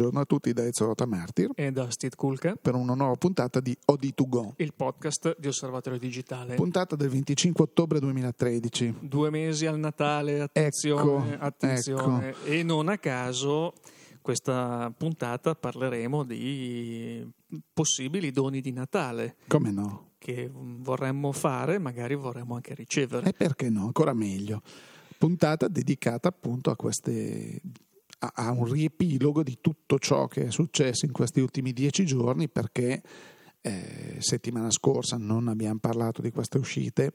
buongiorno a tutti da Ezio Rotamartir e da Steve Kulka per una nuova puntata di OD2Go, il podcast di Osservatorio Digitale. Puntata del 25 ottobre 2013. Due mesi al Natale, attenzione, ecco, attenzione. Ecco. E non a caso questa puntata parleremo di possibili doni di Natale. Come no? Che vorremmo fare, magari vorremmo anche ricevere. E perché no? Ancora meglio. Puntata dedicata appunto a queste a, un riepilogo di tutto ciò che è successo in questi ultimi dieci giorni perché eh, settimana scorsa non abbiamo parlato di queste uscite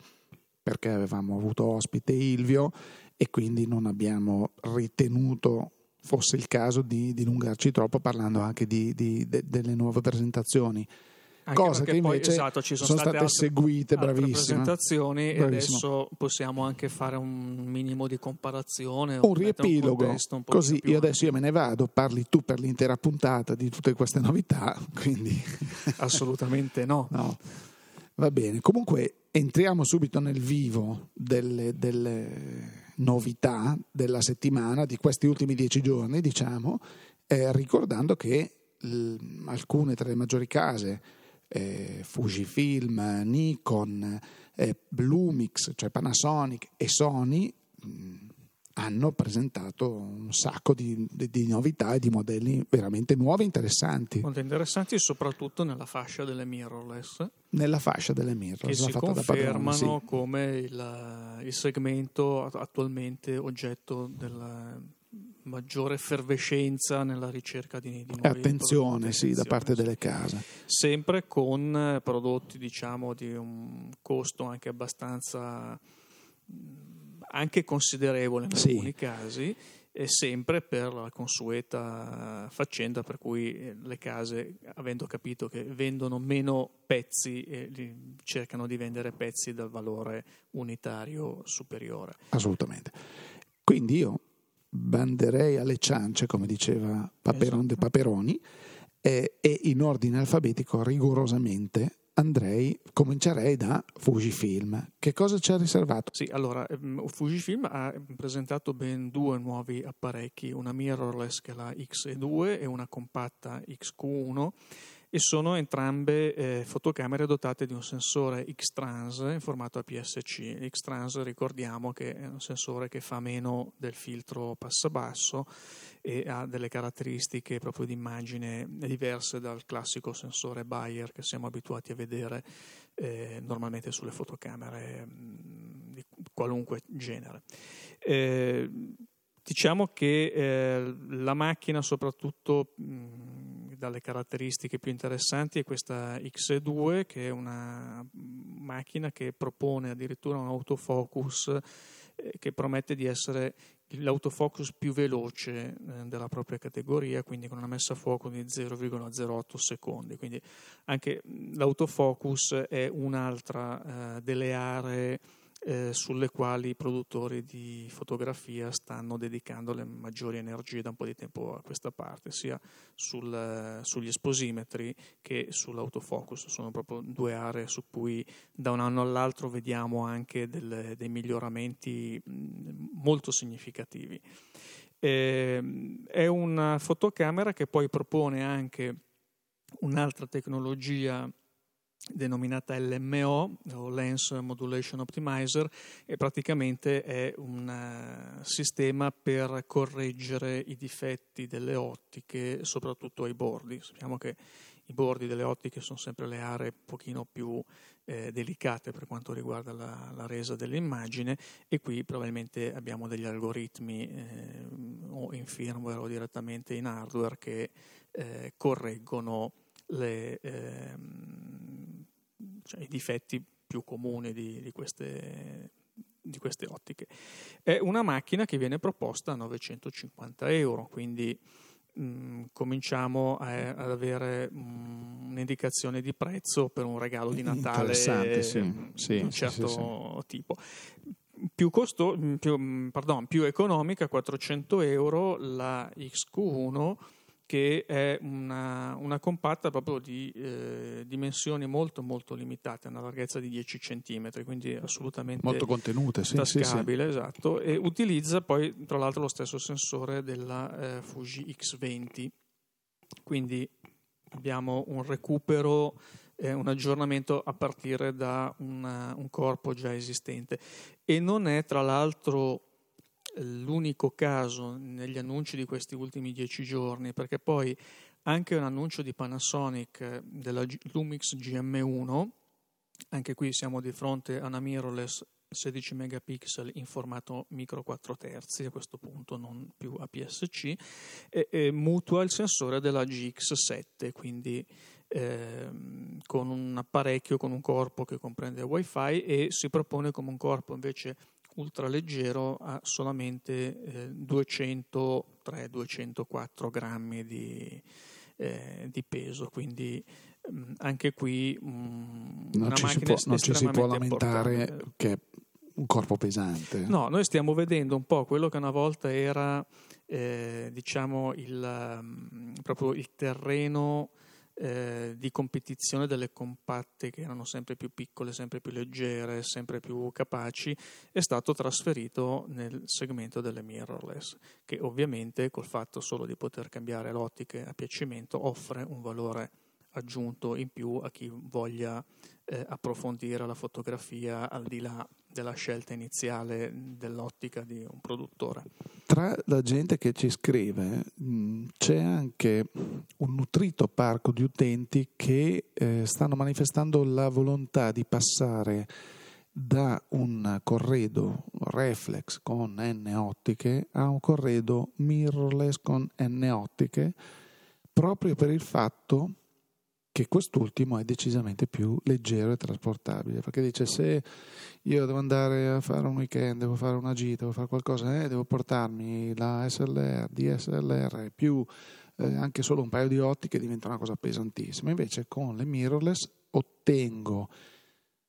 perché avevamo avuto ospite Ilvio e quindi non abbiamo ritenuto fosse il caso di dilungarci troppo parlando anche di, di, de, delle nuove presentazioni. Anche Cosa che invece poi, esatto, ci sono, sono state, state altre, seguite, bravissime. presentazioni Bravissimo. e adesso possiamo anche fare un minimo di comparazione. Un riepilogo, un contesto un così io adesso io me ne vado, parli tu per l'intera puntata di tutte queste novità, quindi... Assolutamente no. no. Va bene, comunque entriamo subito nel vivo delle, delle novità della settimana, di questi ultimi dieci giorni, diciamo, eh, ricordando che l- alcune tra le maggiori case eh, Fujifilm, Nikon, eh, Lumix, cioè Panasonic e Sony mh, hanno presentato un sacco di, di, di, novità e di modelli veramente nuovi e interessanti. Molto interessanti, soprattutto nella fascia delle mirrorless. Nella fascia delle mirrorless. Che si confermano padrone, sì. come il, il, segmento attualmente oggetto della maggiore effervescenza nella ricerca di, di nuovi attenzione sì, da parte delle case sempre con prodotti diciamo di un costo anche abbastanza anche considerevole in sì. alcuni casi e sempre per la consueta faccenda per cui le case, avendo capito che vendono meno pezzi, eh, cercano di vendere pezzi dal valore unitario superiore. Assolutamente. Quindi io banderei alle ciance, come diceva Paperon esatto. de Paperoni, eh, e in ordine alfabetico rigorosamente andrei, comincerei da Fujifilm. Che cosa ci ha riservato? Sì, allora, Fujifilm ha presentato ben due nuovi apparecchi, una mirrorless che è la X2 e una compatta XQ1 e sono entrambe eh, fotocamere dotate di un sensore X-Trans in formato APS-C. L'X-Trans ricordiamo che è un sensore che fa meno del filtro passabasso e ha delle caratteristiche proprio di immagine diverse dal classico sensore Bayer che siamo abituati a vedere eh, normalmente sulle fotocamere mh, di qualunque genere. Eh, diciamo che eh, la macchina soprattutto mh, dalle caratteristiche più interessanti è questa X2 che è una macchina che propone addirittura un autofocus eh, che promette di essere l'autofocus più veloce eh, della propria categoria, quindi con una messa a fuoco di 0,08 secondi. Quindi anche l'autofocus è un'altra eh, delle aree eh, sulle quali i produttori di fotografia stanno dedicando le maggiori energie da un po' di tempo a questa parte, sia sul, sugli esposimetri che sull'autofocus. Sono proprio due aree su cui da un anno all'altro vediamo anche del, dei miglioramenti molto significativi. Eh, è una fotocamera che poi propone anche un'altra tecnologia denominata LMO o Lens Modulation Optimizer e praticamente è un uh, sistema per correggere i difetti delle ottiche soprattutto ai bordi. Sappiamo che i bordi delle ottiche sono sempre le aree un pochino più eh, delicate per quanto riguarda la, la, resa dell'immagine e qui probabilmente abbiamo degli algoritmi eh, o in firmware o direttamente in hardware che eh, correggono le, ehm, cioè, i difetti più comuni di, di, queste, di, queste, ottiche. È una macchina che viene proposta a 950 euro, quindi mh, cominciamo a, ad avere mh, un'indicazione di prezzo per un regalo di Natale sì. Sì, di un certo sì, tipo. Più, costo, più, pardon, più economica, 400 euro, la XQ1 che è una, una compatta proprio di eh, dimensioni molto molto limitate, una larghezza di 10 cm, quindi assolutamente molto contenute, sì, tascabile, sì, sì. esatto, e utilizza poi tra l'altro lo stesso sensore della eh, Fuji X20 quindi abbiamo un recupero, eh, un aggiornamento a partire da una, un corpo già esistente e non è tra l'altro l'unico caso negli annunci di questi ultimi dieci giorni, perché poi anche un annuncio di Panasonic della Lumix GM1, anche qui siamo di fronte a una mirrorless 16 megapixel in formato micro 4 terzi a questo punto non più APS-C e, e mutua il sensore della GX7 quindi eh, con un apparecchio con un corpo che comprende wifi e si propone come un corpo invece ultraleggero a solamente eh, 203-204 grammi di, eh, di peso quindi mh, anche qui mh, non, ci si, può, non ci si può lamentare importante. che un corpo pesante. No, noi stiamo vedendo un po' quello che una volta era eh, diciamo il, proprio il terreno eh, di competizione delle compatte che erano sempre più piccole, sempre più leggere, sempre più capaci, è stato trasferito nel segmento delle mirrorless, che ovviamente col fatto solo di poter cambiare l'ottica a piacimento offre un valore aggiunto in più a chi voglia eh, approfondire la fotografia al di là della scelta iniziale dell'ottica di un produttore. Tra la gente che ci scrive mh, c'è anche un nutrito parco di utenti che eh, stanno manifestando la volontà di passare da un corredo reflex con N ottiche a un corredo mirrorless con N ottiche proprio per il fatto che quest'ultimo è decisamente più leggero e trasportabile, perché dice se io devo andare a fare un weekend, devo fare una gita, devo fare qualcosa, eh, devo portarmi la SLR, DSLR più eh, anche solo un paio di ottiche diventa una cosa pesantissima, invece con le mirrorless ottengo,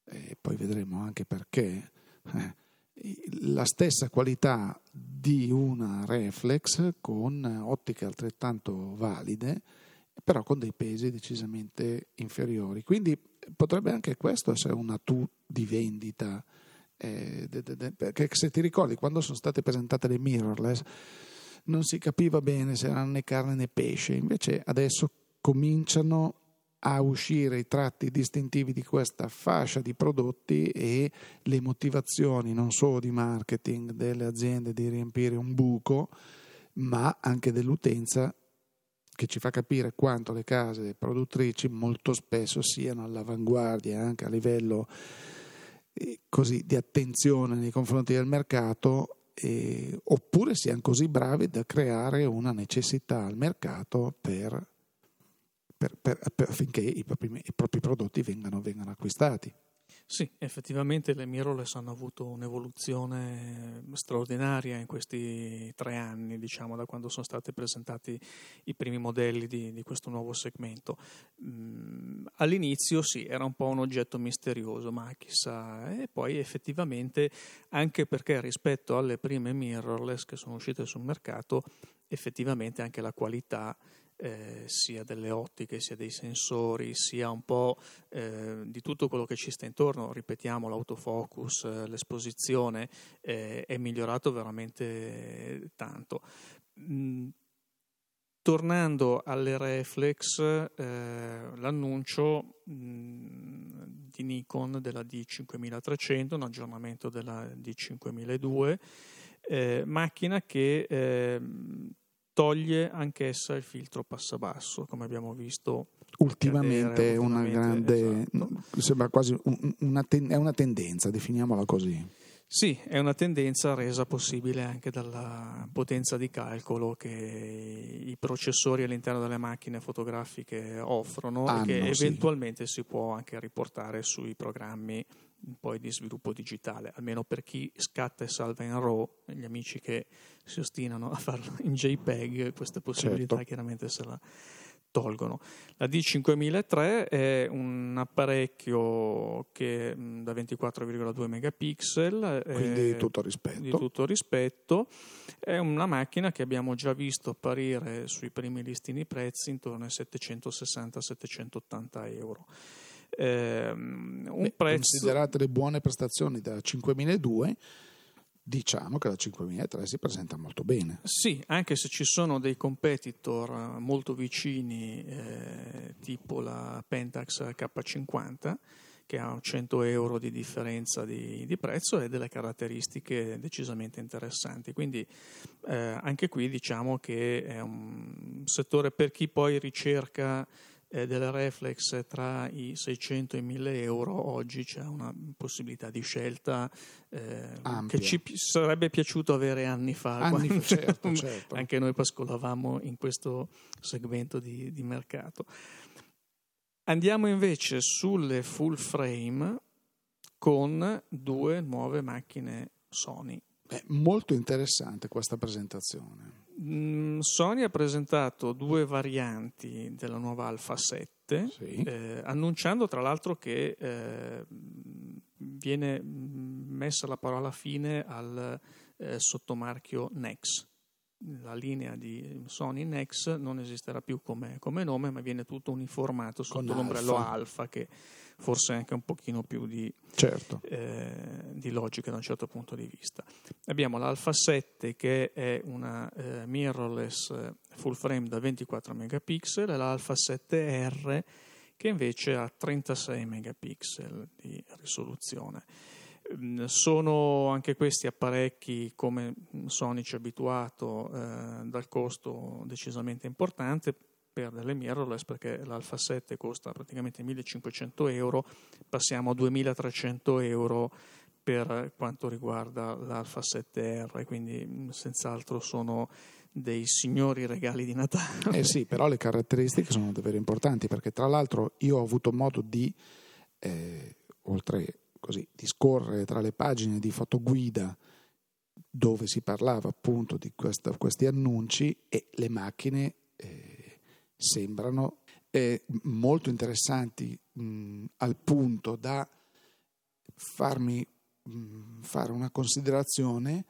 e poi vedremo anche perché, eh, la stessa qualità di una reflex con ottiche altrettanto valide però con dei pesi decisamente inferiori. Quindi potrebbe anche questo essere un atu di vendita. Eh, de, de, de, perché se ti ricordi quando sono state presentate le mirrorless non si capiva bene se erano né carne né pesce, invece adesso cominciano a uscire i tratti distintivi di questa fascia di prodotti e le motivazioni non solo di marketing delle aziende di riempire un buco, ma anche dell'utenza che ci fa capire quanto le case produttrici molto spesso siano all'avanguardia anche a livello eh, così, di attenzione nei confronti del mercato eh, oppure siano così bravi da creare una necessità al mercato per, per, per, affinché i propri, i propri prodotti vengano, vengano acquistati. Sì, effettivamente le mirrorless hanno avuto un'evoluzione straordinaria in questi tre anni, diciamo, da quando sono stati presentati i primi modelli di, di questo nuovo segmento. Mm, all'inizio sì, era un po' un oggetto misterioso, ma chissà, e poi effettivamente, anche perché rispetto alle prime mirrorless che sono uscite sul mercato, effettivamente anche la qualità eh, sia delle ottiche, sia dei sensori, sia un po' eh, di tutto quello che ci sta intorno, ripetiamo l'autofocus, eh, l'esposizione, eh, è migliorato veramente tanto. Mm, tornando alle reflex, eh, l'annuncio mh, mm, di Nikon della D5300, un aggiornamento della D5002, eh, macchina che ehm, toglie anch'essa il filtro passabasso, come abbiamo visto ultimamente è una grande esatto. sembra quasi una, ten, è una tendenza, definiamola così. Sì, è una tendenza resa possibile anche dalla potenza di calcolo che i processori all'interno delle macchine fotografiche offrono Hanno, e che eventualmente sì. si può anche riportare sui programmi poi di sviluppo digitale, almeno per chi scatta e salva in RAW, gli amici che si ostinano a farlo in JPEG, questa possibilità certo. chiaramente se la tolgono. La D5003 è un apparecchio che da 24,2 megapixel, quindi eh, tutto rispetto. di tutto rispetto, è una macchina che abbiamo già visto apparire sui primi listini prezzi intorno ai 760-780 euro. Eh, un Beh, prezzo... Considerate le buone prestazioni da 5002 diciamo che la 5003 si presenta molto bene. Sì, anche se ci sono dei competitor molto vicini, eh, tipo la Pentax K50, che ha 100 euro di differenza di, di prezzo e delle caratteristiche decisamente interessanti. Quindi eh, anche qui diciamo che è un settore per chi poi ricerca eh, delle reflex tra i 600 e i 1000 euro, oggi c'è una possibilità di scelta eh, che ci pi- sarebbe piaciuto avere anni fa. Anni fa certo, certo. Anche noi pascolavamo in questo segmento di, di mercato. Andiamo invece sulle full frame con due nuove macchine Sony. È molto interessante questa presentazione. Mm, Sony ha presentato due varianti della nuova Alpha 7, sì. eh, annunciando tra l'altro che eh, viene messa la parola fine al eh, sottomarchio Nex. La linea di Sony Nex non esisterà più come, come nome, ma viene tutto uniformato sotto Con l'ombrello Alpha. Alpha che forse anche un pochino più di, certo. eh, di, logica da un certo punto di vista. Abbiamo l'Alpha 7 che è una eh, mirrorless eh, full frame da 24 megapixel e l'Alpha 7R che invece ha 36 megapixel di risoluzione. Mm, sono anche questi apparecchi, come Sony ci ha abituato, eh, dal costo decisamente importante, per delle mirrorless perché l'Alpha 7 costa praticamente 1500 euro, passiamo a 2300 euro per quanto riguarda l'Alpha 7R, quindi mm, senz'altro sono dei signori regali di Natale. Eh sì, però le caratteristiche sono davvero importanti perché tra l'altro io ho avuto modo di, eh, oltre così, di scorrere tra le pagine di fotoguida dove si parlava appunto di questa, questi annunci e le macchine eh, sembrano eh, molto interessanti mh, al punto da farmi mh, fare una considerazione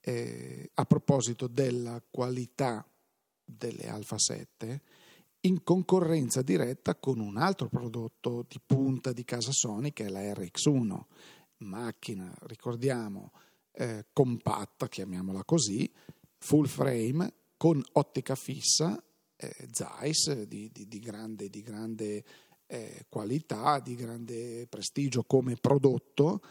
eh, a proposito della qualità delle Alfa 7 in concorrenza diretta con un altro prodotto di punta di casa Sony che è la RX1, macchina, ricordiamo, eh, compatta, chiamiamola così, full frame con ottica fissa eh, Zeiss di, di, di, grande, di grande eh, qualità, di grande prestigio come prodotto,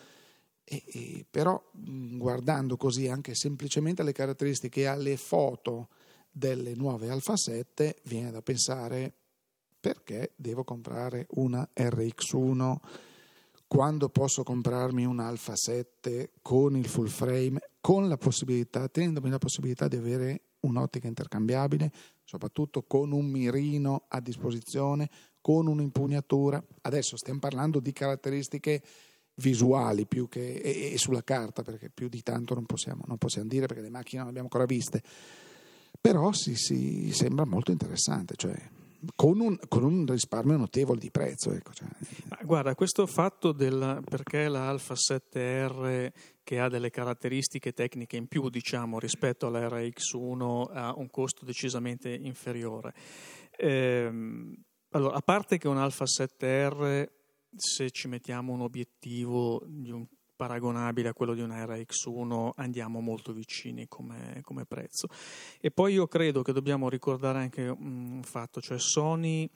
e, e però mh, guardando così anche semplicemente alle caratteristiche e alle foto delle nuove Alfa 7 viene da pensare perché devo comprare una RX1 quando posso comprarmi un Alfa 7 con il full frame, con la possibilità, tenendomi la possibilità di avere un'ottica intercambiabile, soprattutto con un mirino a disposizione, con un'impugnatura. Adesso stiamo parlando di caratteristiche visuali più che e, e sulla carta, perché più di tanto non possiamo, non possiamo, dire perché le macchine non le abbiamo ancora viste. Però si, si sembra molto interessante, cioè con un, con un, risparmio notevole di prezzo. Ecco, cioè. Guarda, questo fatto del perché la Alfa 7R che ha delle caratteristiche tecniche in più, diciamo, rispetto alla RX1 ha un costo decisamente inferiore. Ehm, allora, a parte che un Alfa 7R, se ci mettiamo un obiettivo di un paragonabile a quello di una RX1 andiamo molto vicini come, come, prezzo. E poi io credo che dobbiamo ricordare anche un fatto, cioè Sony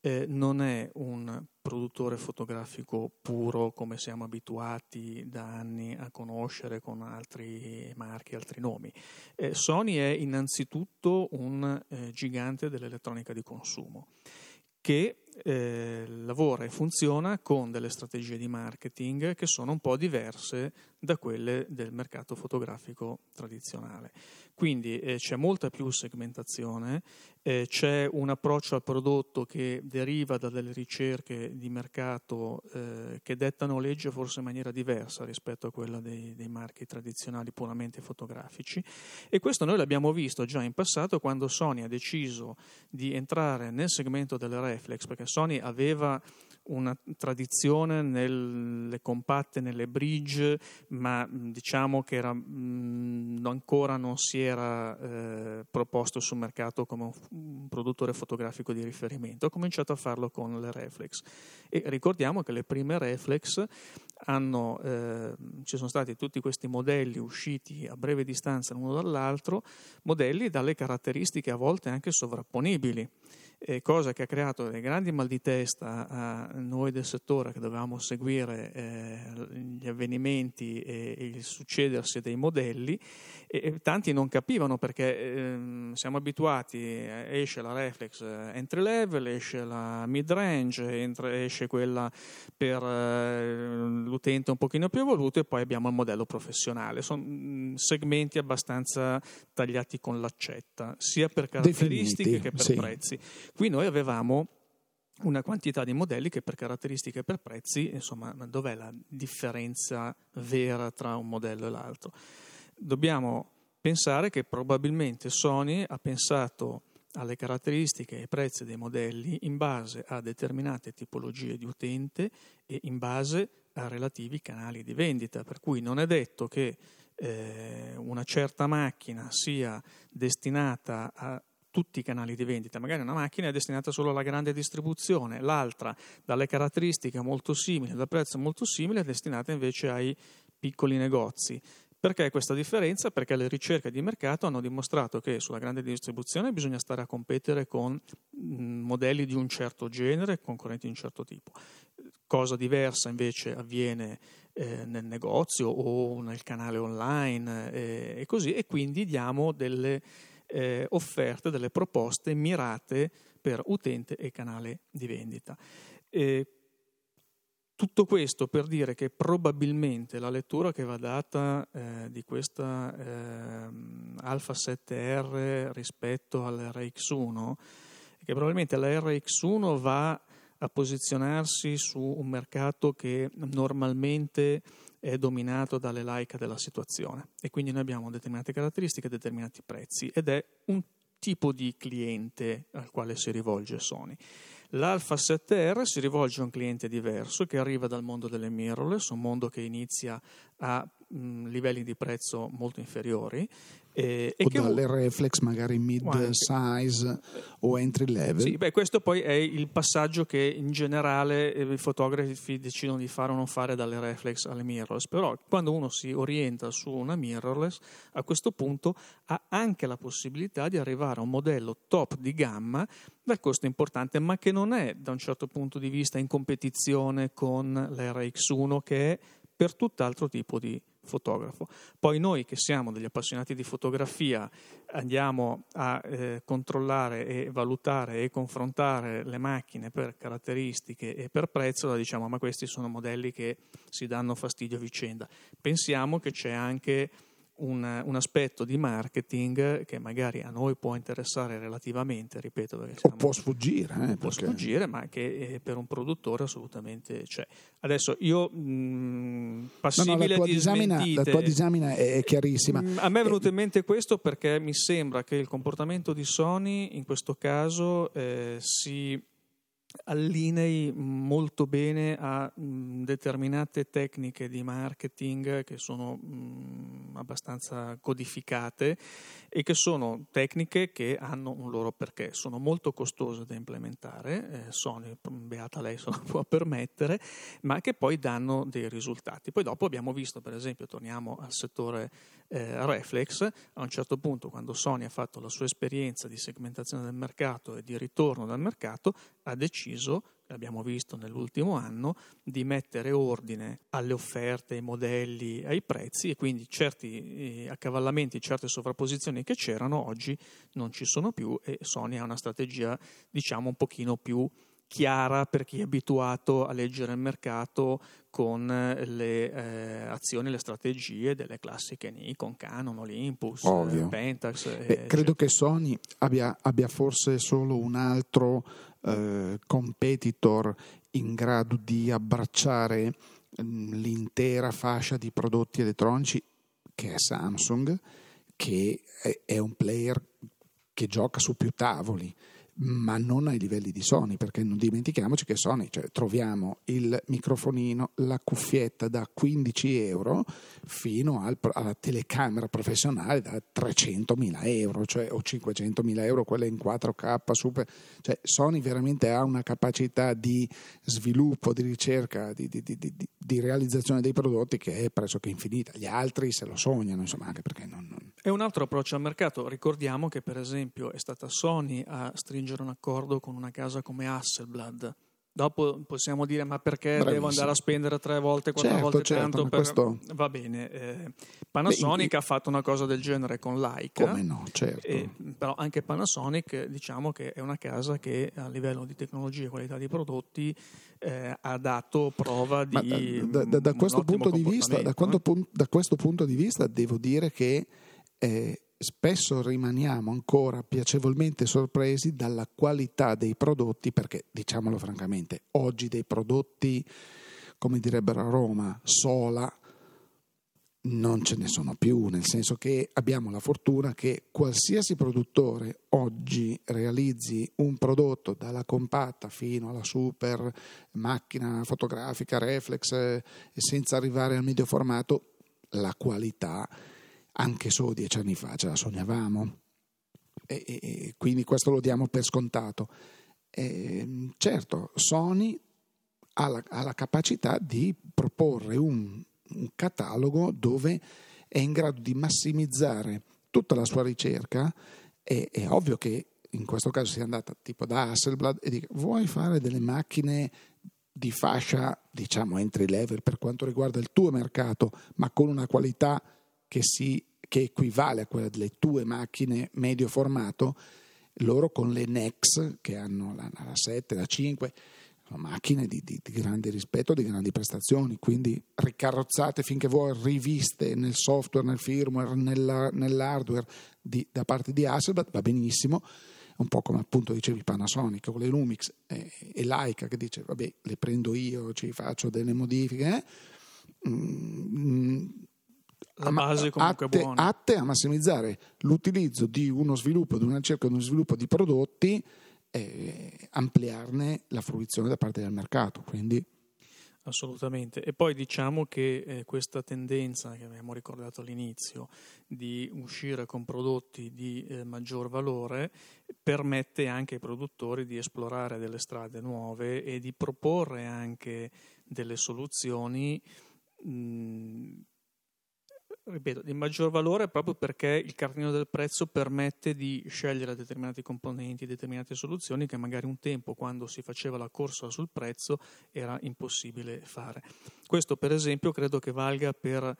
eh, non è un produttore fotografico puro come siamo abituati da anni a conoscere con altri marchi, altri nomi. Eh, Sony è innanzitutto un eh, gigante dell'elettronica di consumo che eh, lavora e funziona con delle strategie di marketing che sono un po' diverse da quelle del mercato fotografico tradizionale. Quindi eh, c'è molta più segmentazione, eh, c'è un approccio al prodotto che deriva da delle ricerche di mercato eh, che dettano legge forse in maniera diversa rispetto a quella dei, dei, marchi tradizionali puramente fotografici e questo noi l'abbiamo visto già in passato quando Sony ha deciso di entrare nel segmento delle reflex perché Sony aveva una tradizione nelle compatte, nelle bridge, ma diciamo che era, mh, ancora non si era eh, proposto sul mercato come un, un, produttore fotografico di riferimento. Ho cominciato a farlo con le reflex e ricordiamo che le prime reflex hanno, eh, ci sono stati tutti questi modelli usciti a breve distanza l'uno dall'altro, modelli dalle caratteristiche a volte anche sovrapponibili eh, cosa che ha creato dei grandi mal di testa a noi del settore che dovevamo seguire eh, gli avvenimenti e, e, il succedersi dei modelli e, e tanti non capivano perché eh, siamo abituati, eh, esce la reflex eh, entry level, esce la mid range, entra, esce quella per eh, l'utente un pochino più evoluto e poi abbiamo il modello professionale. Sono mm, segmenti abbastanza tagliati con l'accetta, sia per caratteristiche Definiti, che per sì. prezzi. Qui noi avevamo una quantità di modelli che per caratteristiche e per prezzi, insomma, dov'è la differenza vera tra un modello e l'altro? Dobbiamo pensare che probabilmente Sony ha pensato alle caratteristiche e ai prezzi dei modelli in base a determinate tipologie di utente e in base a relativi canali di vendita, per cui non è detto che eh, una certa macchina sia destinata a tutti i canali di vendita. Magari una macchina è destinata solo alla grande distribuzione, l'altra, dalle caratteristiche molto simili, dal prezzo molto simile, è destinata invece ai piccoli negozi. Perché questa differenza? Perché le ricerche di mercato hanno dimostrato che sulla grande distribuzione bisogna stare a competere con mm, modelli di un certo genere, concorrenti di un certo tipo. Cosa diversa invece avviene eh, nel negozio o nel canale online eh, e così, e quindi diamo delle eh, offerte, delle proposte mirate per utente e canale di vendita. E tutto questo per dire che probabilmente la lettura che va data eh, di questa eh, Alpha 7R rispetto all'RX1 è che probabilmente la RX1 va a posizionarsi su un mercato che normalmente è dominato dalle like della situazione e quindi noi abbiamo determinate caratteristiche, determinati prezzi ed è un tipo di cliente al quale si rivolge Sony. L'Alpha 7R si rivolge a un cliente diverso che arriva dal mondo delle mirrorless, un mondo che inizia a mh, livelli di prezzo molto inferiori eh, o dalle u- reflex magari mid size o entry level. Sì, beh, questo poi è il passaggio che in generale eh, i fotografi decidono di fare o non fare dalle reflex alle mirrorless, però quando uno si orienta su una mirrorless a questo punto ha anche la possibilità di arrivare a un modello top di gamma dal costo importante, ma che non è da un certo punto di vista in competizione con l'RX1 che è per tutt'altro tipo di fotografo. Poi noi che siamo degli appassionati di fotografia andiamo a eh, controllare e valutare e confrontare le macchine per caratteristiche e per prezzo, diciamo ma questi sono modelli che si danno fastidio a vicenda. Pensiamo che c'è anche un, un, aspetto di marketing che magari a noi può interessare relativamente, ripeto, perché siamo, può sfuggire, eh, può perché... sfuggire, ma che eh, per un produttore assolutamente c'è. Adesso io mh, passibile no, no, la, tua disamina, la tua disamina è chiarissima. Mh, a me è venuto in mente questo perché mi sembra che il comportamento di Sony in questo caso eh, si allinei molto bene a mh, determinate tecniche di marketing che sono mh, abbastanza codificate e che sono tecniche che hanno un loro perché, sono molto costose da implementare, eh, Sony, beata lei se lo può permettere, ma che poi danno dei risultati. Poi dopo abbiamo visto, per esempio, torniamo al settore eh, Reflex, a un certo punto quando Sony ha fatto la sua esperienza di segmentazione del mercato e di ritorno dal mercato, ha deciso abbiamo visto nell'ultimo anno, di mettere ordine alle offerte, ai modelli, ai prezzi e quindi certi eh, accavallamenti, certe sovrapposizioni che c'erano oggi non ci sono più e Sony ha una strategia diciamo un pochino più chiara per chi è abituato a leggere il mercato con le eh, azioni, le strategie delle classiche Nikon, Canon, Olympus, Ovvio. Pentax. Eh, credo che Sony abbia, abbia, forse solo un altro eh, competitor in grado di abbracciare mm, l'intera fascia di prodotti elettronici che è Samsung, che è un player che gioca su più tavoli ma non ai livelli di Sony, perché non dimentichiamoci che Sony, cioè, troviamo il microfonino, la cuffietta da 15 euro fino al, alla telecamera professionale da 300.000 euro, cioè, o 500.000 euro, quelle in 4K super. Cioè, Sony veramente ha una capacità di sviluppo, di ricerca, di, di, di, di, realizzazione dei prodotti che è pressoché infinita. Gli altri se lo sognano, insomma, anche perché non, non... È un altro approccio al mercato. Ricordiamo che, per esempio, è stata Sony a stringere stringere un accordo con una casa come Hasselblad. Dopo possiamo dire ma perché Bravissimo. devo andare a spendere tre volte, quattro certo, volte certo, tanto? Per... Questo... Va bene. Eh, Panasonic Beh, ha fatto una cosa del genere con Leica. Come no, certo. Eh, però anche Panasonic diciamo che è una casa che a livello di tecnologia e qualità di prodotti eh, ha dato prova di... Da, da, da, questo punto di vista, da, quanto, eh. da, questo punto di vista devo dire che eh, spesso rimaniamo ancora piacevolmente sorpresi dalla qualità dei prodotti, perché diciamolo francamente, oggi dei prodotti, come direbbero a Roma, sola, non ce ne sono più, nel senso che abbiamo la fortuna che qualsiasi produttore oggi realizzi un prodotto dalla compatta fino alla super macchina fotografica reflex eh, senza arrivare al medio formato, la qualità anche solo dieci anni fa ce la sognavamo e, e, e quindi questo lo diamo per scontato. E, certo, Sony ha la, ha la, capacità di proporre un, un catalogo dove è in grado di massimizzare tutta la sua ricerca. È, è ovvio che in questo caso sia andata tipo da Hasselblad e dica vuoi fare delle macchine di fascia diciamo entry level per quanto riguarda il tuo mercato ma con una qualità che, si, che equivale a quella delle tue macchine medio formato, loro con le Nex che hanno la, la 7, la 5, sono macchine di, di, di, grande rispetto, di grandi prestazioni, quindi ricarrozzate finché vuoi, riviste nel software, nel firmware, nella, nell'hardware di, da parte di Hasselblad, va benissimo, un po' come appunto dicevi Panasonic con le Lumix e, e Leica che dice vabbè le prendo io, ci faccio delle modifiche, eh? mm, la base comunque atte, buona. atte a massimizzare l'utilizzo di uno sviluppo, di una ricerca, di uno sviluppo di prodotti e ampliarne la fruizione da parte del mercato. Quindi Assolutamente. E poi diciamo che eh, questa tendenza che abbiamo ricordato all'inizio di uscire con prodotti di eh, maggior valore permette anche ai produttori di esplorare delle strade nuove e di proporre anche delle soluzioni mh, ripeto, di maggior valore proprio perché il cartellino del prezzo permette di scegliere determinati componenti, determinate soluzioni che magari un tempo, quando si faceva la corsa sul prezzo, era impossibile fare. Questo, per esempio, credo che valga per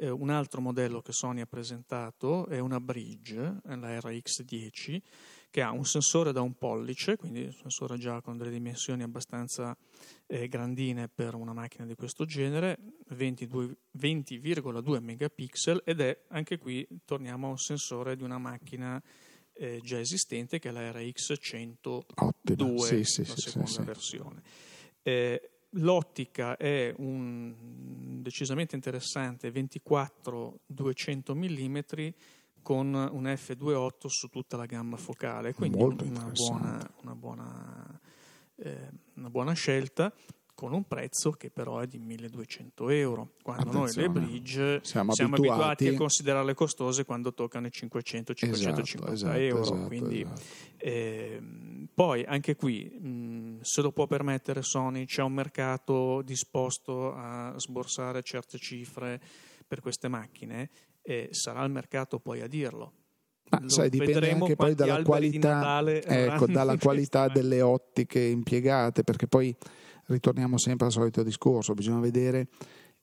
eh, un altro modello che Sony ha presentato, è una Bridge, la RX10 che ha un sensore da un pollice, quindi un sensore già con delle dimensioni abbastanza eh, grandine per una macchina di questo genere, 22, 20,2 megapixel ed è anche qui torniamo a un sensore di una macchina eh, già esistente che è la RX 102, sì, sì, la seconda sì, versione. Eh, L'ottica è un, decisamente interessante, 24-200 mm con un F28 su tutta la gamma focale, quindi una buona, una, buona, eh, una buona, scelta con un prezzo che però è di 1200 euro, quando Attenzione. noi le bridge siamo, siamo abituati. abituati. a considerarle costose quando toccano i 500-550 esatto, esatto, euro. Esatto, quindi, eh, poi anche qui, mh, se lo può permettere Sony, c'è un mercato disposto a sborsare certe cifre per queste macchine e sarà il mercato poi a dirlo. Ma sai, dipende anche poi dalla qualità, ecco, dalla qualità delle ottiche impiegate, perché poi ritorniamo sempre al solito discorso, bisogna vedere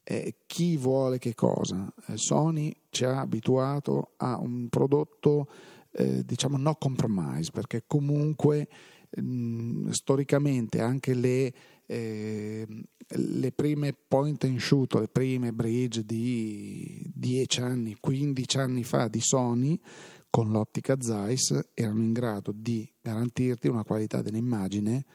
eh, chi vuole che cosa. Eh, Sony ci ha abituato a un prodotto, eh, diciamo, no compromise, perché comunque mh, storicamente anche le eh, le prime point and shoot, le prime bridge di 10 anni, 15 anni fa di Sony con l'ottica Zeiss erano in grado di garantirti una qualità dell'immagine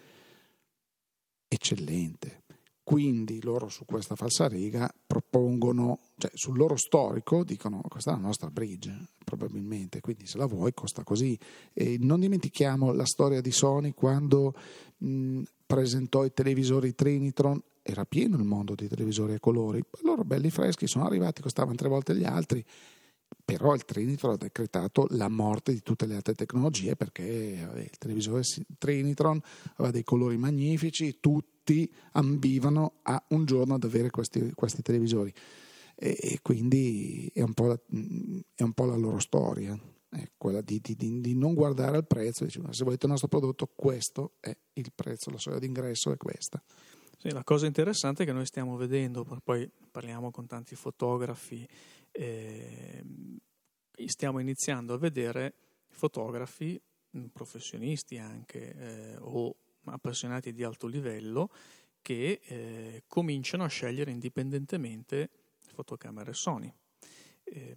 eccellente. Quindi loro su questa falsariga propongono, cioè sul loro storico dicono questa è la nostra bridge, probabilmente, quindi se la vuoi costa così. E non dimentichiamo la storia di Sony quando mh, presentò i televisori Trinitron, era pieno il mondo dei televisori a colori, loro belli freschi sono arrivati, costavano tre volte gli altri, però il Trinitron ha decretato la morte di tutte le altre tecnologie perché vabbè, il televisore Trinitron aveva dei colori magnifici, tutti ambivano a un giorno ad avere questi, questi televisori e, e quindi è un, la, è un, po la, loro storia, è quella di, di, di non guardare al prezzo, dice, se volete il nostro prodotto questo è il prezzo, la soglia d'ingresso è questa. Sì, la cosa interessante che noi stiamo vedendo, poi parliamo con tanti fotografi, eh, stiamo iniziando a vedere fotografi, professionisti anche, eh, o appassionati di alto livello, che eh, cominciano a scegliere indipendentemente fotocamere Sony. Eh,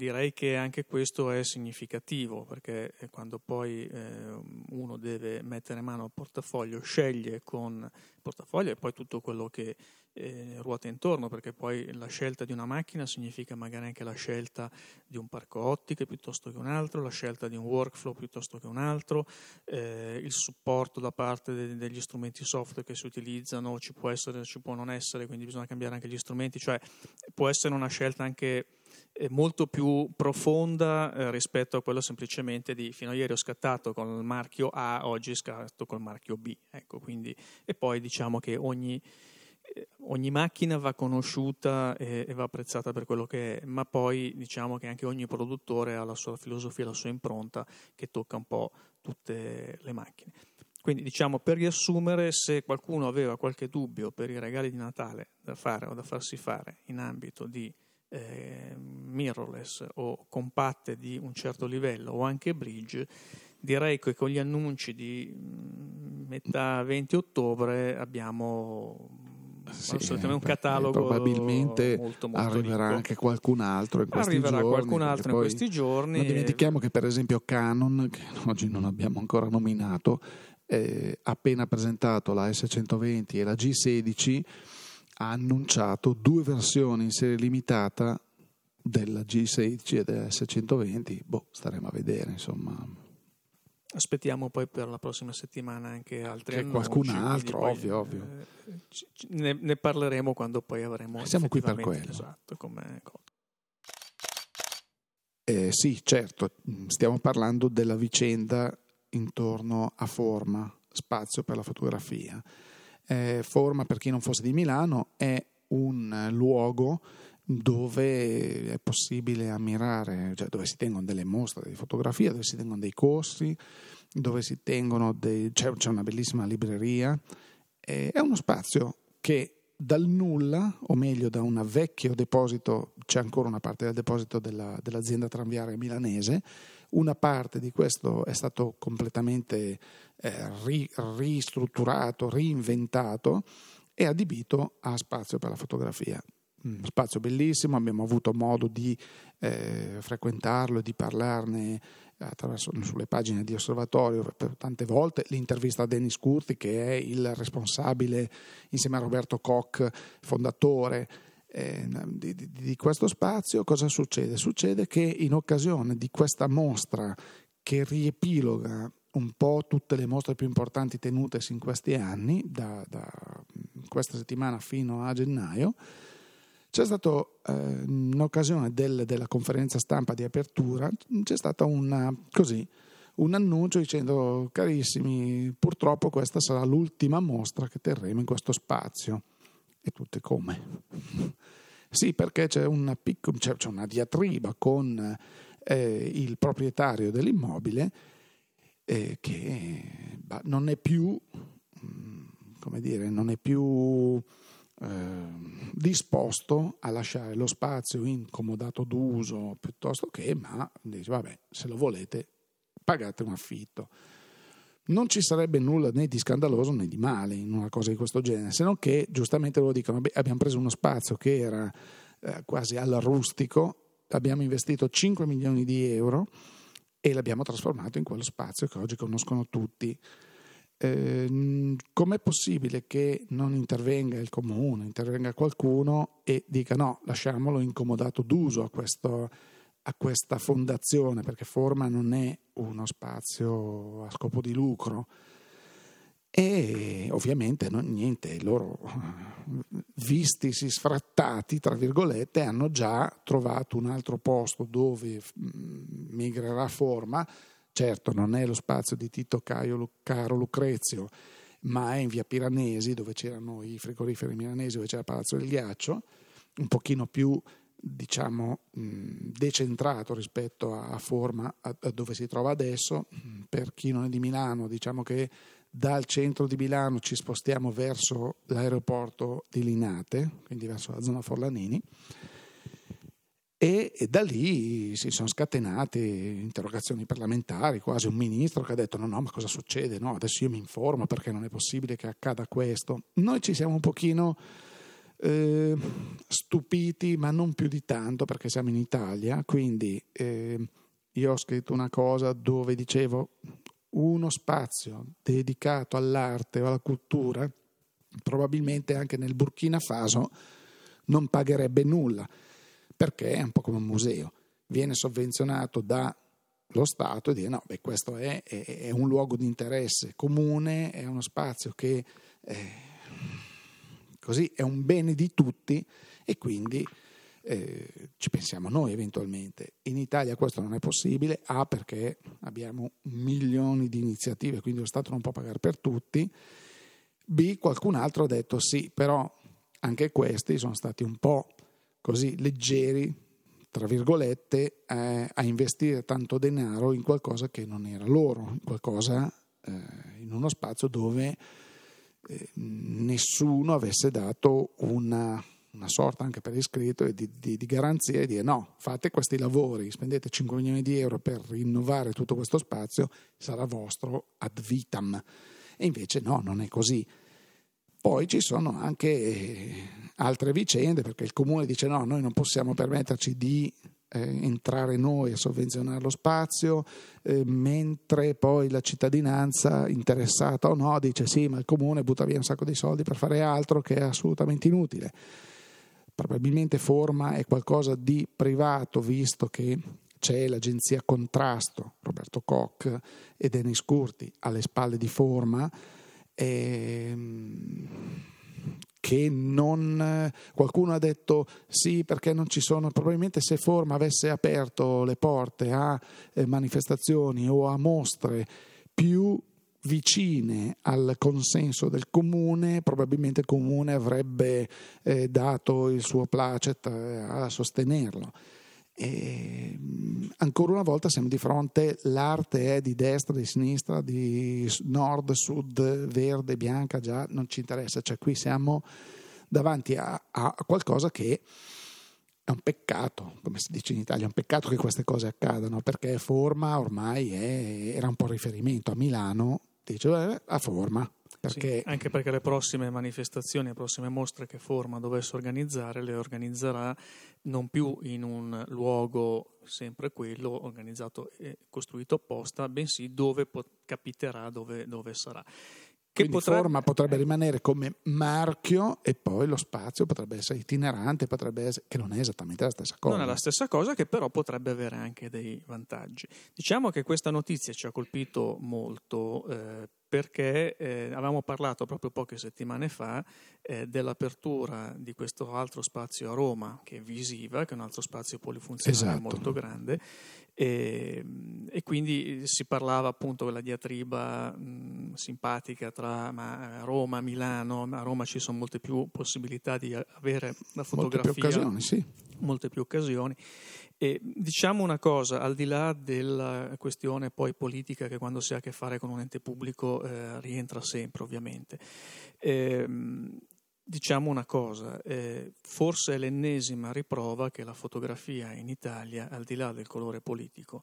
direi che anche questo è significativo perché quando poi eh, uno deve mettere mano al portafoglio, sceglie con portafoglio e poi tutto quello che eh, ruota intorno, perché poi la scelta di una macchina significa magari anche la scelta di un parco ottiche piuttosto che un altro, la scelta di un workflow piuttosto che un altro, eh, il supporto da parte de- degli strumenti software che si utilizzano, ci può essere, ci può non essere, quindi bisogna cambiare anche gli strumenti, cioè può essere una scelta anche molto più profonda eh, rispetto a quello semplicemente di fino a ieri ho scattato con il marchio A, oggi scatto col marchio B. Ecco, quindi, e poi diciamo che ogni ogni macchina va conosciuta e, e, va apprezzata per quello che è, ma poi diciamo che anche ogni produttore ha la sua filosofia, la sua impronta che tocca un po' tutte le macchine. Quindi diciamo per riassumere, se qualcuno aveva qualche dubbio per i regali di Natale da fare o da farsi fare in ambito di eh, mirrorless o compatte di un certo livello o anche bridge, direi che con gli annunci di mm, metà 20 ottobre abbiamo sì, assolutamente un catalogo probabilmente molto, molto arriverà ricco. anche qualcun altro in questi arriverà giorni qualcun altro in questi giorni non dimentichiamo che per esempio Canon che oggi non abbiamo ancora nominato eh, appena presentato la S120 e la G16 ha annunciato due versioni in serie limitata della G16 e della S120 boh staremo a vedere insomma Aspettiamo poi per la prossima settimana anche altri che annunci. qualcun altro, poi, ovvio, ovvio. Eh, ne, ne, parleremo quando poi avremo. Siamo qui per quello. Esatto, come eh, sì, certo, stiamo parlando della vicenda intorno a Forma, spazio per la fotografia. Eh, Forma, per chi non fosse di Milano, è un luogo dove è possibile ammirare, cioè dove si tengono delle mostre di fotografia, dove si tengono dei corsi, dove si tengono dei, c'è, c'è una bellissima libreria. è uno spazio che dal nulla, o meglio da un vecchio deposito, c'è ancora una parte del deposito della, dell'azienda tranviaria milanese, una parte di questo è stato completamente eh, ri, ristrutturato, reinventato e adibito a spazio per la fotografia. Mm, spazio bellissimo, abbiamo avuto modo di eh, frequentarlo e di parlarne attraverso, sulle pagine di osservatorio per tante volte, l'intervista a Denis Curti che è il responsabile insieme a Roberto Koch, fondatore eh, di, di, di questo spazio, cosa succede? Succede che in occasione di questa mostra che riepiloga un po' tutte le mostre più importanti tenutesi in questi anni, da, da questa settimana fino a gennaio, c'è stato, eh, in occasione del, della conferenza stampa di apertura, c'è stato una, così, un annuncio dicendo carissimi, purtroppo questa sarà l'ultima mostra che terremo in questo spazio. E tutte come? sì, perché c'è una, picco, c'è, c'è una diatriba con eh, il proprietario dell'immobile eh, che bah, non è più, mm, come dire, non è più eh, disposto a lasciare lo spazio incomodato d'uso piuttosto che, ma dice vabbè, se lo volete pagate un affitto. Non ci sarebbe nulla né di scandaloso né di male in una cosa di questo genere, se non che giustamente loro dicono abbiamo preso uno spazio che era eh, quasi al rustico, abbiamo investito 5 milioni di euro e l'abbiamo trasformato in quello spazio che oggi conoscono tutti. Eh, com'è possibile che non intervenga il comune, intervenga qualcuno e dica no, lasciamolo incomodato d'uso a questo, a questa fondazione, perché Forma non è uno spazio a scopo di lucro. E ovviamente no, niente, loro vistisi sfrattati, tra virgolette, hanno già trovato un altro posto dove migrerà forma. Certo, non è lo spazio di Tito Caio Caro Lucrezio, ma è in via Piranesi, dove c'erano i frigoriferi milanesi, dove c'era Palazzo del Ghiaccio, un pochino più diciamo decentrato rispetto a, forma a dove si trova adesso. Per chi non è di Milano, diciamo che dal centro di Milano ci spostiamo verso l'aeroporto di Linate, quindi verso la zona Forlanini, e, e, da lì si sono scatenate interrogazioni parlamentari, quasi un ministro che ha detto no, no, ma cosa succede? No, adesso io mi informo perché non è possibile che accada questo. Noi ci siamo un pochino eh, stupiti, ma non più di tanto perché siamo in Italia, quindi eh, io ho scritto una cosa dove dicevo uno spazio dedicato all'arte o alla cultura, probabilmente anche nel Burkina Faso non pagherebbe nulla, perché è un po' come un museo, viene sovvenzionato dallo Stato e dire no, beh, questo è, è, è, un luogo di interesse comune, è uno spazio che eh, così è un bene di tutti e quindi eh, ci pensiamo noi eventualmente. In Italia questo non è possibile, A perché abbiamo milioni di iniziative, quindi lo Stato non può pagare per tutti, B qualcun altro ha detto sì, però anche questi sono stati un po' così leggeri, tra virgolette, eh, a investire tanto denaro in qualcosa che non era loro, in qualcosa, eh, in uno spazio dove eh, nessuno avesse dato una una sorta anche per iscritto di, di, di garanzia e dire no, fate questi lavori, spendete 5 milioni di euro per rinnovare tutto questo spazio, sarà vostro ad vitam. E invece no, non è così. Poi ci sono anche eh, altre vicende perché il comune dice no, noi non possiamo permetterci di eh, entrare noi a sovvenzionare lo spazio, eh, mentre poi la cittadinanza interessata o no dice sì, ma il comune butta via un sacco di soldi per fare altro che è assolutamente inutile probabilmente forma è qualcosa di privato, visto che c'è l'agenzia Contrasto, Roberto Koch e Denis Curti alle spalle di forma. Ehm, che non qualcuno ha detto sì perché non ci sono probabilmente se Forma avesse aperto le porte a eh, manifestazioni o a mostre più vicine al consenso del comune, probabilmente il comune avrebbe eh, dato il suo placet eh, a sostenerlo. E, mm, ancora una volta siamo di fronte, l'arte è di destra, di sinistra, di nord, sud, verde, bianca, già non ci interessa, cioè qui siamo davanti a, a qualcosa che è un peccato, come si dice in Italia, è un peccato che queste cose accadano, perché Forma ormai è, era un po' riferimento a Milano dice a forma. Perché... Sì, anche perché le prossime manifestazioni, le prossime mostre che Forma dovesse organizzare, le organizzerà non più in un luogo sempre quello organizzato e costruito apposta, bensì dove pot- capiterà, dove, dove sarà. Che potrebbe... forma potrebbe rimanere come marchio e poi lo spazio potrebbe essere itinerante, potrebbe essere... che non è esattamente la stessa cosa. Non è la stessa cosa, che però potrebbe avere anche dei vantaggi. Diciamo che questa notizia ci ha colpito molto eh, perché eh, avevamo parlato proprio poche settimane fa eh, dell'apertura di questo altro spazio a Roma, che è Visiva, che è un altro spazio polifunzionale esatto. molto grande, e, e, quindi si parlava appunto della diatriba mh, simpatica tra ma, Roma, Milano, a Roma ci sono molte più possibilità di avere la fotografia. Molte più occasioni, sì. Molte più occasioni. E diciamo una cosa, al di là della questione poi politica che quando si ha a che fare con un ente pubblico eh, rientra sempre ovviamente, eh, diciamo una cosa, eh, forse è l'ennesima riprova che la fotografia in Italia, al di là del colore politico,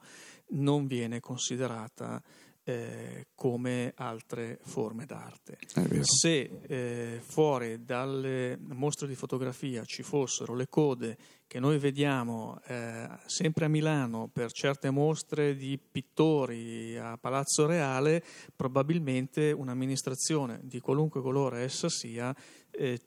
non viene considerata eh, come altre forme d'arte. Se eh, fuori dalle mostre di fotografia ci fossero le code che noi vediamo eh, sempre a Milano per certe mostre di pittori a Palazzo Reale, probabilmente un'amministrazione di qualunque colore essa sia eh,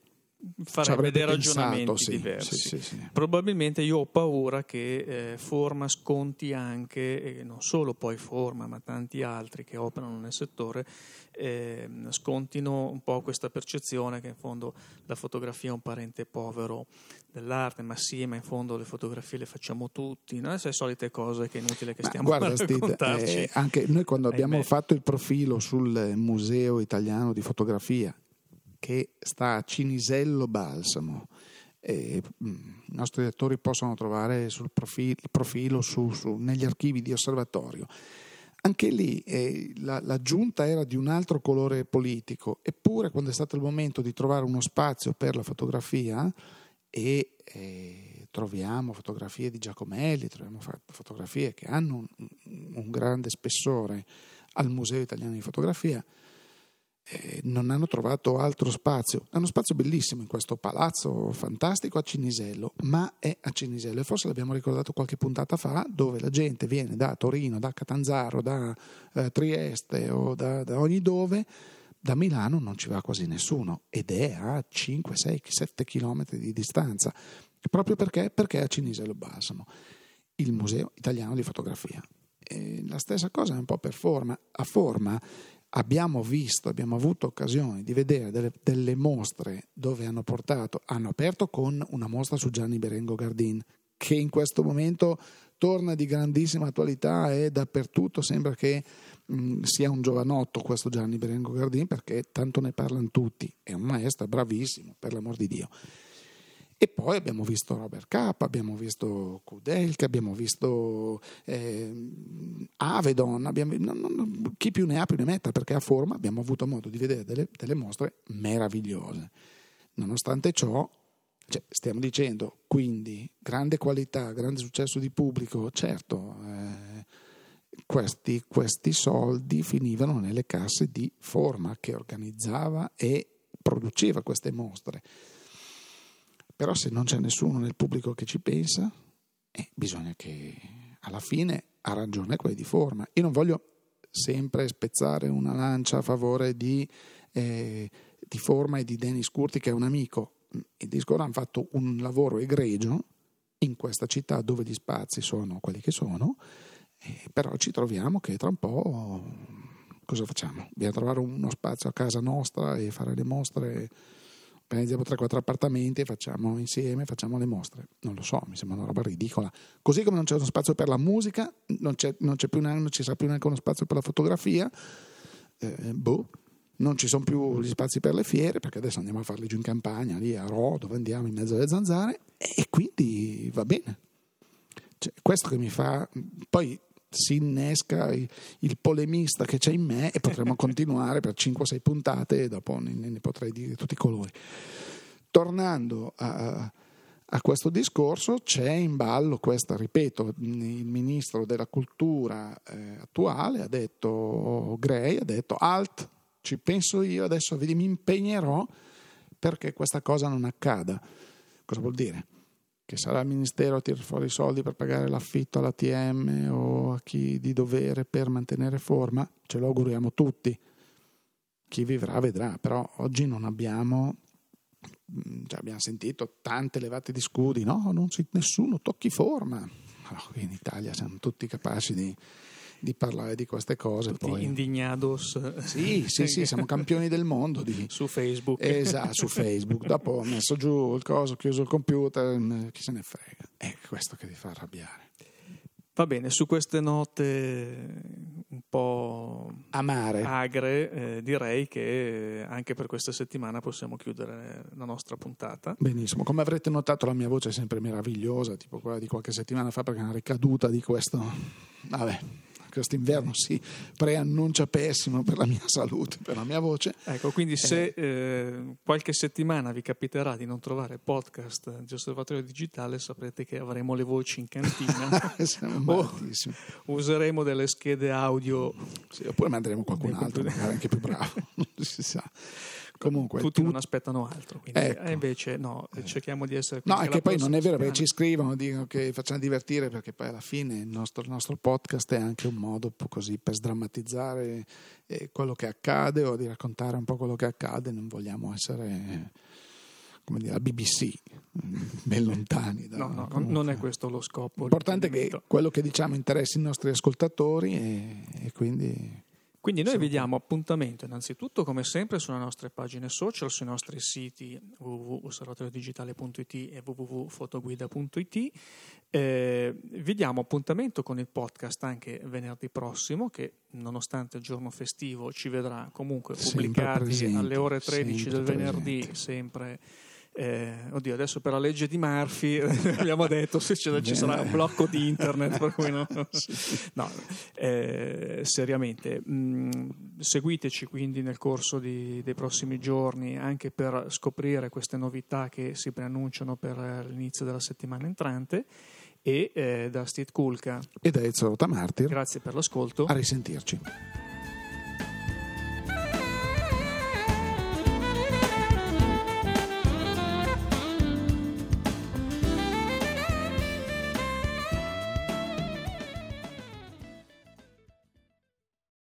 farebbe dei ragionamenti pensato, sì, diversi. sì, sì, Probabilmente io ho paura che eh, Forma sconti anche, e non solo poi Forma, ma tanti altri che operano nel settore, eh, scontino un po' questa percezione che in fondo la fotografia è un parente povero dell'arte, ma sì, ma in fondo le fotografie le facciamo tutti, no? le solite cose che è inutile che Ma stiamo guarda, a Steve, raccontarci. eh, anche noi quando abbiamo Ahimè. fatto il profilo sul Museo Italiano di Fotografia, che sta a Cinisello Balsamo, eh, mh, i nostri lettori possono trovare sul profilo, il profilo su- su- negli archivi di osservatorio. Anche lì eh, la, la giunta era di un altro colore politico, eppure quando è stato il momento di trovare uno spazio per la fotografia e eh, troviamo fotografie di Giacomelli, troviamo fa- fotografie che hanno un, un grande spessore al Museo Italiano di Fotografia, eh, non hanno trovato altro spazio. È uno spazio bellissimo in questo palazzo fantastico a Cinisello, ma è a Cinisello e forse l'abbiamo ricordato qualche puntata fa, dove la gente viene da Torino, da Catanzaro, da eh, Trieste o da, da ogni dove. Da Milano non ci va quasi nessuno ed è a 5, 6, 7 chilometri di distanza. Proprio perché? Perché è a Cinisello Balsamo, il Museo Italiano di Fotografia. E la stessa cosa è un po' per forma. A forma abbiamo visto, abbiamo avuto occasione di vedere delle, delle mostre dove hanno portato, hanno aperto con una mostra su Gianni Berengo Gardin, che in questo momento torna di grandissima attualità e dappertutto sembra che mh, sia un giovanotto questo Gianni Berengo Gardin perché tanto ne parlano tutti, è un maestro, bravissimo, per l'amor di Dio. E poi abbiamo visto Robert Capa, abbiamo visto Kudelka, abbiamo visto eh, Avedon, abbiamo, non, non, chi più ne ha più ne metta, perché a forma abbiamo avuto modo di vedere delle, delle mostre meravigliose. Nonostante ciò, cioè, stiamo dicendo, quindi, grande qualità, grande successo di pubblico, certo, eh, questi, questi soldi finivano nelle casse di forma che organizzava e produceva queste mostre. Però se non c'è nessuno nel pubblico che ci pensa, eh, bisogna che alla fine ha ragione quelli di forma. Io non voglio sempre spezzare una lancia a favore di, eh, di forma e di Dennis Curti che è un amico. I Discord hanno fatto un lavoro egregio in questa città dove gli spazi sono quelli che sono, eh, però ci troviamo che tra un po' cosa facciamo? Dobbiamo trovare uno spazio a casa nostra e fare le mostre prendiamo 3-4 appartamenti e facciamo insieme, facciamo le mostre. Non lo so, mi sembra una roba ridicola. Così come non c'è uno spazio per la musica, non, c'è, non, c'è più neanche, non ci sarà più neanche uno spazio per la fotografia, eh, boh. Non ci sono più gli spazi per le fiere, perché adesso andiamo a farli giù in campagna, lì a Ro, dove andiamo in mezzo alle zanzare, e quindi va bene. Cioè, questo che mi fa... Poi si innesca il, il, polemista che c'è in me e potremmo continuare per 5-6 puntate e dopo ne, ne, potrei dire tutti i colori. Tornando a, a, questo discorso, c'è in ballo questa, ripeto, il ministro della cultura eh, attuale ha detto, Gray ha detto, alt, ci penso io, adesso mi impegnerò perché questa cosa non accada. Cosa vuol dire? Che sarà il Ministero a tirare fuori i soldi per pagare l'affitto all'ATM o a chi di dovere per mantenere forma, ce lo auguriamo tutti. Chi vivrà vedrà, però oggi non abbiamo, cioè abbiamo sentito tante levate di scudi, no, non si, nessuno tocchi forma. No, in Italia siamo tutti capaci di, di parlare di queste cose. Tutti poi... indignados. Sì, sì, sì, siamo campioni del mondo. Di... Su Facebook. Esatto, su Facebook. Dopo ho messo giù il coso, ho chiuso il computer, chi se ne frega. È questo che vi fa arrabbiare. Va bene, su queste note un po' amare, agre, eh, direi che anche per questa settimana possiamo chiudere la nostra puntata. Benissimo, come avrete notato la mia voce è sempre meravigliosa, tipo quella di qualche settimana fa perché è una ricaduta di questo... Vabbè, quest'inverno si preannuncia pessimo per la mia salute, per la mia voce. Ecco, quindi se eh, qualche settimana vi capiterà di non trovare podcast di Osservatorio Digitale, saprete che avremo le voci in cantina o useremo delle schede audio. Sì, oppure manderemo qualcun altro, magari anche più bravo, non si sa. Comunque, tutti tu... non aspettano altro, quindi ecco. eh, invece no, cerchiamo di essere No, è che poi non è vero perché ci scrivono, dicono che facciamo divertire perché poi alla fine il nostro, il nostro podcast è anche un modo così per sdrammatizzare eh, quello che accade o di raccontare un po' quello che accade, non vogliamo essere come dire, la BBC, ben lontani. Da, no, no, non è questo lo scopo. L'importante è che quello che diciamo interessi i nostri ascoltatori e, e quindi... Quindi noi vi diamo appuntamento innanzitutto come sempre sulle nostre pagine social, sui nostri siti www.osservatoriodigitale.it e www.fotoguida.it. Eh, vi diamo appuntamento con il podcast anche venerdì prossimo che nonostante il giorno festivo ci vedrà comunque pubblicati presente, alle ore 13 del venerdì presente. Eh, oddio, adesso per la legge di Murphy abbiamo detto se ci sarà un blocco di internet, per cui no, no eh, seriamente. Mh, mm, seguiteci quindi nel corso di, dei prossimi giorni anche per scoprire queste novità che si preannunciano per l'inizio della settimana entrante. E eh, da Steve Kulka e da Ezio Rotamartir. Grazie per l'ascolto. A risentirci.